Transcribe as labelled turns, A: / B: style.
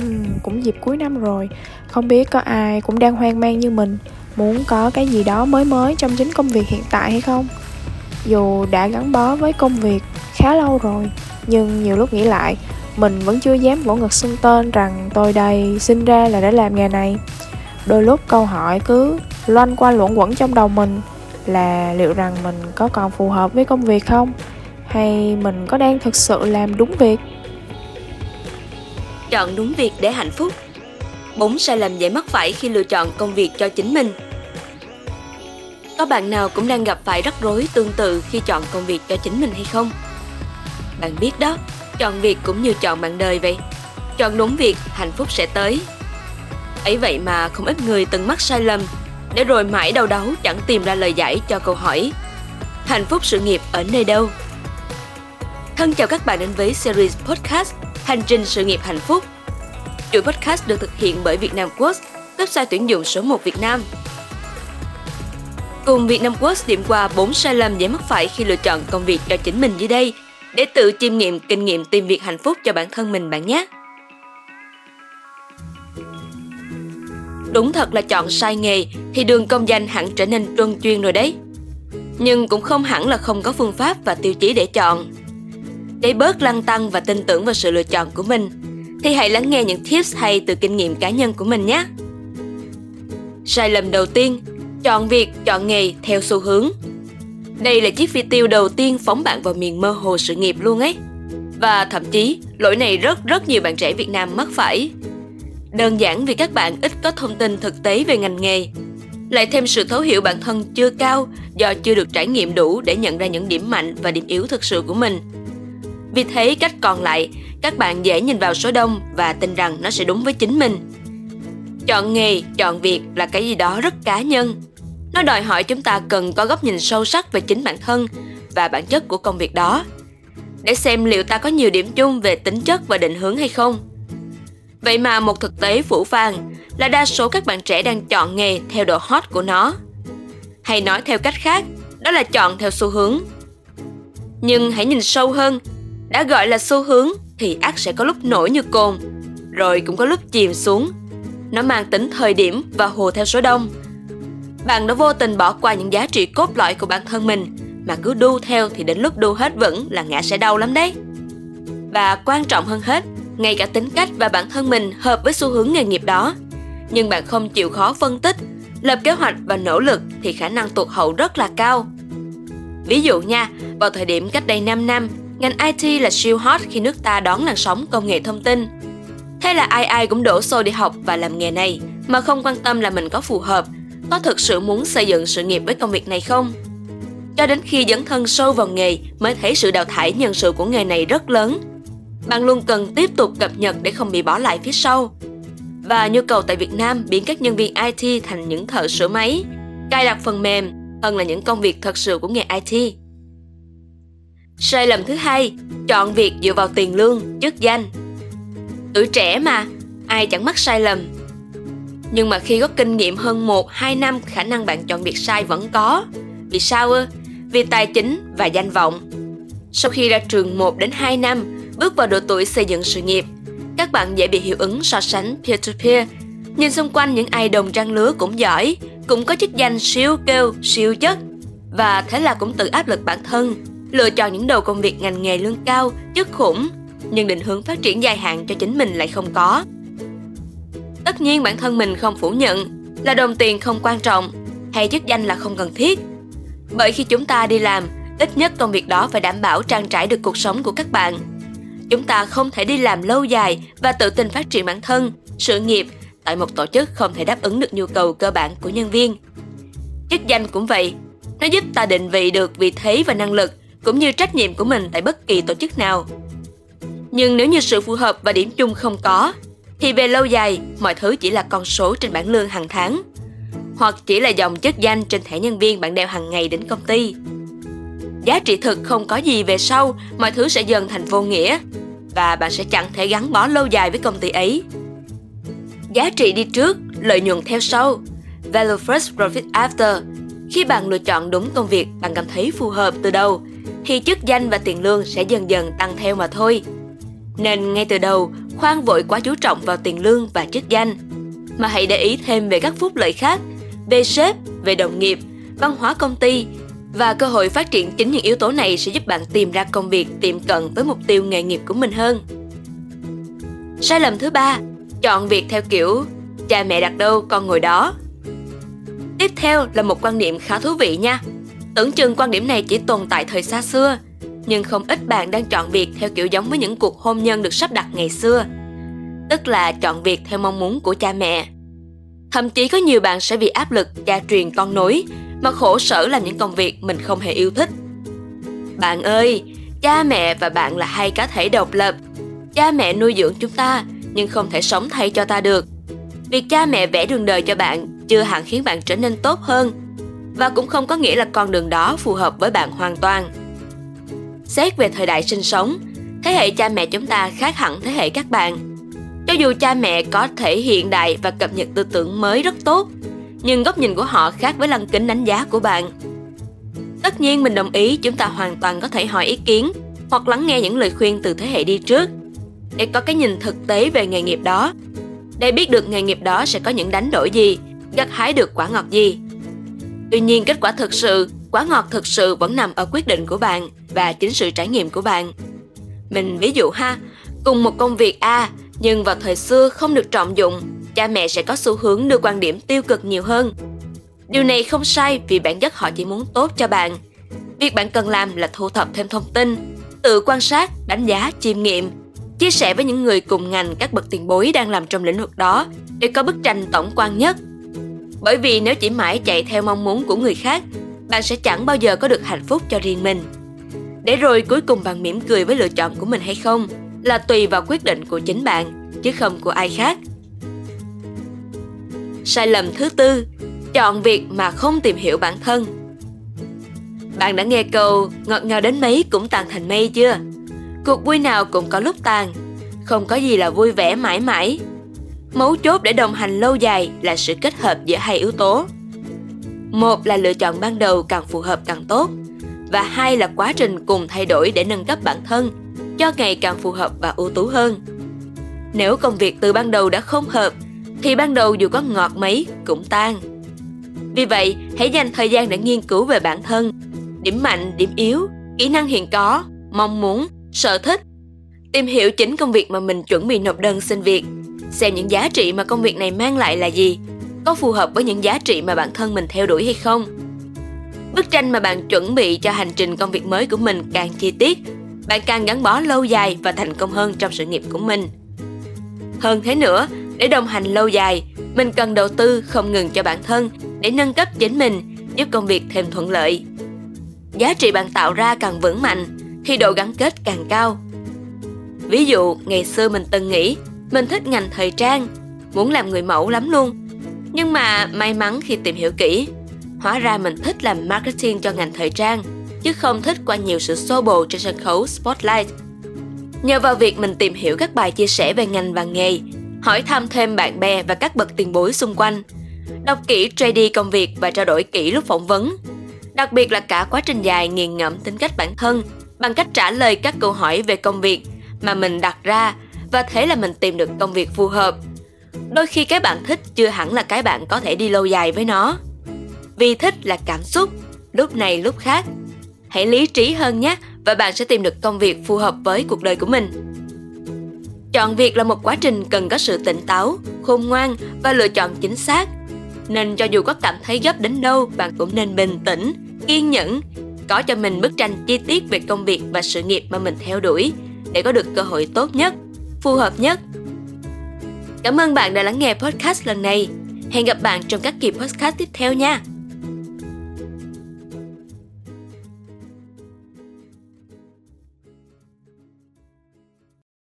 A: Ừ, cũng dịp cuối năm rồi. Không biết có ai cũng đang hoang mang như mình Muốn có cái gì đó mới mới trong chính công việc hiện tại hay không? Dù đã gắn bó với công việc khá lâu rồi Nhưng nhiều lúc nghĩ lại Mình vẫn chưa dám vỗ ngực xưng tên rằng tôi đây sinh ra là để làm nghề này. Đôi lúc câu hỏi cứ loanh qua luẩn quẩn trong đầu mình Là liệu rằng mình có còn phù hợp với công việc không? Hay mình có đang thực sự làm đúng việc?
B: Chọn đúng việc để hạnh phúc. 4 sai lầm dễ mắc phải khi lựa chọn công việc cho chính mình. Có bạn nào cũng đang gặp phải rắc rối tương tự khi chọn công việc cho chính mình hay không? Bạn biết đó, chọn việc cũng như chọn bạn đời vậy. Chọn đúng việc, hạnh phúc sẽ tới. Ấy vậy mà không ít người từng mắc sai lầm, để rồi mãi đau đáu chẳng tìm ra lời giải cho câu hỏi Hạnh phúc sự nghiệp ở nơi đâu? Thân chào các bạn đến với series podcast Hành trình sự nghiệp hạnh phúc. Chuỗi podcast được thực hiện bởi Việt Nam Quốc, website tuyển dụng số 1 Việt Nam. Cùng Việt Nam quốc điểm qua 4 sai lầm dễ mắc phải khi lựa chọn công việc cho chính mình dưới đây để tự chiêm nghiệm kinh nghiệm tìm việc hạnh phúc cho bản thân mình bạn nhé. Đúng thật là chọn sai nghề thì đường công danh hẳn trở nên truân chuyên rồi đấy. Nhưng cũng không hẳn là không có phương pháp và tiêu chí để chọn để bớt lăng tăng và tin tưởng vào sự lựa chọn của mình, thì hãy lắng nghe những tips hay từ kinh nghiệm cá nhân của mình nhé. Sai lầm đầu tiên, chọn việc, chọn nghề theo xu hướng. Đây là chiếc phi tiêu đầu tiên phóng bạn vào miền mơ hồ sự nghiệp luôn ấy. Và thậm chí, lỗi này rất rất nhiều bạn trẻ Việt Nam mắc phải. Đơn giản vì các bạn ít có thông tin thực tế về ngành nghề, lại thêm sự thấu hiểu bản thân chưa cao do chưa được trải nghiệm đủ để nhận ra những điểm mạnh và điểm yếu thực sự của mình vì thế cách còn lại, các bạn dễ nhìn vào số đông và tin rằng nó sẽ đúng với chính mình. Chọn nghề, chọn việc là cái gì đó rất cá nhân. Nó đòi hỏi chúng ta cần có góc nhìn sâu sắc về chính bản thân và bản chất của công việc đó để xem liệu ta có nhiều điểm chung về tính chất và định hướng hay không. Vậy mà một thực tế phủ phàng là đa số các bạn trẻ đang chọn nghề theo độ hot của nó. Hay nói theo cách khác, đó là chọn theo xu hướng. Nhưng hãy nhìn sâu hơn đã gọi là xu hướng thì ác sẽ có lúc nổi như cồn, rồi cũng có lúc chìm xuống. Nó mang tính thời điểm và hùa theo số đông. Bạn đã vô tình bỏ qua những giá trị cốt lõi của bản thân mình mà cứ đu theo thì đến lúc đu hết vững là ngã sẽ đau lắm đấy. Và quan trọng hơn hết, ngay cả tính cách và bản thân mình hợp với xu hướng nghề nghiệp đó. Nhưng bạn không chịu khó phân tích, lập kế hoạch và nỗ lực thì khả năng tụt hậu rất là cao. Ví dụ nha, vào thời điểm cách đây 5 năm, Ngành IT là siêu hot khi nước ta đón làn sóng công nghệ thông tin. Thế là ai ai cũng đổ xô đi học và làm nghề này, mà không quan tâm là mình có phù hợp, có thực sự muốn xây dựng sự nghiệp với công việc này không? Cho đến khi dấn thân sâu vào nghề mới thấy sự đào thải nhân sự của nghề này rất lớn. Bạn luôn cần tiếp tục cập nhật để không bị bỏ lại phía sau. Và nhu cầu tại Việt Nam biến các nhân viên IT thành những thợ sửa máy, cài đặt phần mềm hơn là những công việc thật sự của nghề IT. Sai lầm thứ hai, chọn việc dựa vào tiền lương, chức danh. Tuổi trẻ mà, ai chẳng mắc sai lầm. Nhưng mà khi có kinh nghiệm hơn 1-2 năm, khả năng bạn chọn việc sai vẫn có. Vì sao ư? Vì tài chính và danh vọng. Sau khi ra trường 1 đến 2 năm, bước vào độ tuổi xây dựng sự nghiệp, các bạn dễ bị hiệu ứng so sánh peer-to-peer. Nhìn xung quanh những ai đồng trang lứa cũng giỏi, cũng có chức danh siêu kêu, siêu chất. Và thế là cũng tự áp lực bản thân, lựa chọn những đầu công việc ngành nghề lương cao, chất khủng, nhưng định hướng phát triển dài hạn cho chính mình lại không có. Tất nhiên bản thân mình không phủ nhận là đồng tiền không quan trọng hay chức danh là không cần thiết. Bởi khi chúng ta đi làm, ít nhất công việc đó phải đảm bảo trang trải được cuộc sống của các bạn. Chúng ta không thể đi làm lâu dài và tự tin phát triển bản thân, sự nghiệp tại một tổ chức không thể đáp ứng được nhu cầu cơ bản của nhân viên. Chức danh cũng vậy, nó giúp ta định vị được vị thế và năng lực cũng như trách nhiệm của mình tại bất kỳ tổ chức nào. Nhưng nếu như sự phù hợp và điểm chung không có, thì về lâu dài, mọi thứ chỉ là con số trên bảng lương hàng tháng, hoặc chỉ là dòng chức danh trên thẻ nhân viên bạn đeo hàng ngày đến công ty. Giá trị thực không có gì về sau, mọi thứ sẽ dần thành vô nghĩa và bạn sẽ chẳng thể gắn bó lâu dài với công ty ấy. Giá trị đi trước, lợi nhuận theo sau. Value first, profit after. Khi bạn lựa chọn đúng công việc bạn cảm thấy phù hợp từ đầu thì chức danh và tiền lương sẽ dần dần tăng theo mà thôi. Nên ngay từ đầu, khoan vội quá chú trọng vào tiền lương và chức danh, mà hãy để ý thêm về các phúc lợi khác, về sếp, về đồng nghiệp, văn hóa công ty và cơ hội phát triển chính những yếu tố này sẽ giúp bạn tìm ra công việc tiệm cận với mục tiêu nghề nghiệp của mình hơn. Sai lầm thứ ba, chọn việc theo kiểu cha mẹ đặt đâu con ngồi đó. Tiếp theo là một quan niệm khá thú vị nha. Tưởng chừng quan điểm này chỉ tồn tại thời xa xưa, nhưng không ít bạn đang chọn việc theo kiểu giống với những cuộc hôn nhân được sắp đặt ngày xưa. Tức là chọn việc theo mong muốn của cha mẹ. Thậm chí có nhiều bạn sẽ vì áp lực cha truyền con nối mà khổ sở làm những công việc mình không hề yêu thích. Bạn ơi, cha mẹ và bạn là hai cá thể độc lập. Cha mẹ nuôi dưỡng chúng ta nhưng không thể sống thay cho ta được. Việc cha mẹ vẽ đường đời cho bạn chưa hẳn khiến bạn trở nên tốt hơn và cũng không có nghĩa là con đường đó phù hợp với bạn hoàn toàn. Xét về thời đại sinh sống, thế hệ cha mẹ chúng ta khác hẳn thế hệ các bạn. Cho dù cha mẹ có thể hiện đại và cập nhật tư tưởng mới rất tốt, nhưng góc nhìn của họ khác với lăng kính đánh giá của bạn. Tất nhiên mình đồng ý chúng ta hoàn toàn có thể hỏi ý kiến hoặc lắng nghe những lời khuyên từ thế hệ đi trước để có cái nhìn thực tế về nghề nghiệp đó. Để biết được nghề nghiệp đó sẽ có những đánh đổi gì, gặt hái được quả ngọt gì. Tuy nhiên kết quả thực sự, quả ngọt thực sự vẫn nằm ở quyết định của bạn và chính sự trải nghiệm của bạn. Mình ví dụ ha, cùng một công việc A nhưng vào thời xưa không được trọng dụng cha mẹ sẽ có xu hướng đưa quan điểm tiêu cực nhiều hơn. Điều này không sai vì bản chất họ chỉ muốn tốt cho bạn. Việc bạn cần làm là thu thập thêm thông tin, tự quan sát, đánh giá, chiêm nghiệm, chia sẻ với những người cùng ngành các bậc tiền bối đang làm trong lĩnh vực đó để có bức tranh tổng quan nhất. Bởi vì nếu chỉ mãi chạy theo mong muốn của người khác, bạn sẽ chẳng bao giờ có được hạnh phúc cho riêng mình. Để rồi cuối cùng bạn mỉm cười với lựa chọn của mình hay không là tùy vào quyết định của chính bạn, chứ không của ai khác. Sai lầm thứ tư, chọn việc mà không tìm hiểu bản thân. Bạn đã nghe câu ngọt ngào đến mấy cũng tàn thành mây chưa? Cuộc vui nào cũng có lúc tàn, không có gì là vui vẻ mãi mãi. Mấu chốt để đồng hành lâu dài là sự kết hợp giữa hai yếu tố. Một là lựa chọn ban đầu càng phù hợp càng tốt, và hai là quá trình cùng thay đổi để nâng cấp bản thân cho ngày càng phù hợp và ưu tú hơn. Nếu công việc từ ban đầu đã không hợp thì ban đầu dù có ngọt mấy cũng tan. Vì vậy, hãy dành thời gian để nghiên cứu về bản thân, điểm mạnh, điểm yếu, kỹ năng hiện có, mong muốn, sở thích. Tìm hiểu chính công việc mà mình chuẩn bị nộp đơn xin việc, xem những giá trị mà công việc này mang lại là gì, có phù hợp với những giá trị mà bản thân mình theo đuổi hay không. Bức tranh mà bạn chuẩn bị cho hành trình công việc mới của mình càng chi tiết, bạn càng gắn bó lâu dài và thành công hơn trong sự nghiệp của mình. Hơn thế nữa, để đồng hành lâu dài, mình cần đầu tư không ngừng cho bản thân để nâng cấp chính mình, giúp công việc thêm thuận lợi. Giá trị bạn tạo ra càng vững mạnh thì độ gắn kết càng cao. Ví dụ, ngày xưa mình từng nghĩ mình thích ngành thời trang, muốn làm người mẫu lắm luôn. Nhưng mà may mắn khi tìm hiểu kỹ, hóa ra mình thích làm marketing cho ngành thời trang, chứ không thích qua nhiều sự xô bồ trên sân khấu Spotlight. Nhờ vào việc mình tìm hiểu các bài chia sẻ về ngành và nghề hỏi thăm thêm bạn bè và các bậc tiền bối xung quanh, đọc kỹ tradie công việc và trao đổi kỹ lúc phỏng vấn. Đặc biệt là cả quá trình dài nghiền ngẫm tính cách bản thân bằng cách trả lời các câu hỏi về công việc mà mình đặt ra và thế là mình tìm được công việc phù hợp. Đôi khi cái bạn thích chưa hẳn là cái bạn có thể đi lâu dài với nó. Vì thích là cảm xúc, lúc này lúc khác. Hãy lý trí hơn nhé và bạn sẽ tìm được công việc phù hợp với cuộc đời của mình. Chọn việc là một quá trình cần có sự tỉnh táo, khôn ngoan và lựa chọn chính xác. Nên cho dù có cảm thấy gấp đến đâu, bạn cũng nên bình tĩnh, kiên nhẫn, có cho mình bức tranh chi tiết về công việc và sự nghiệp mà mình theo đuổi để có được cơ hội tốt nhất, phù hợp nhất. Cảm ơn bạn đã lắng nghe podcast lần này. Hẹn gặp bạn trong các kỳ podcast tiếp theo nha.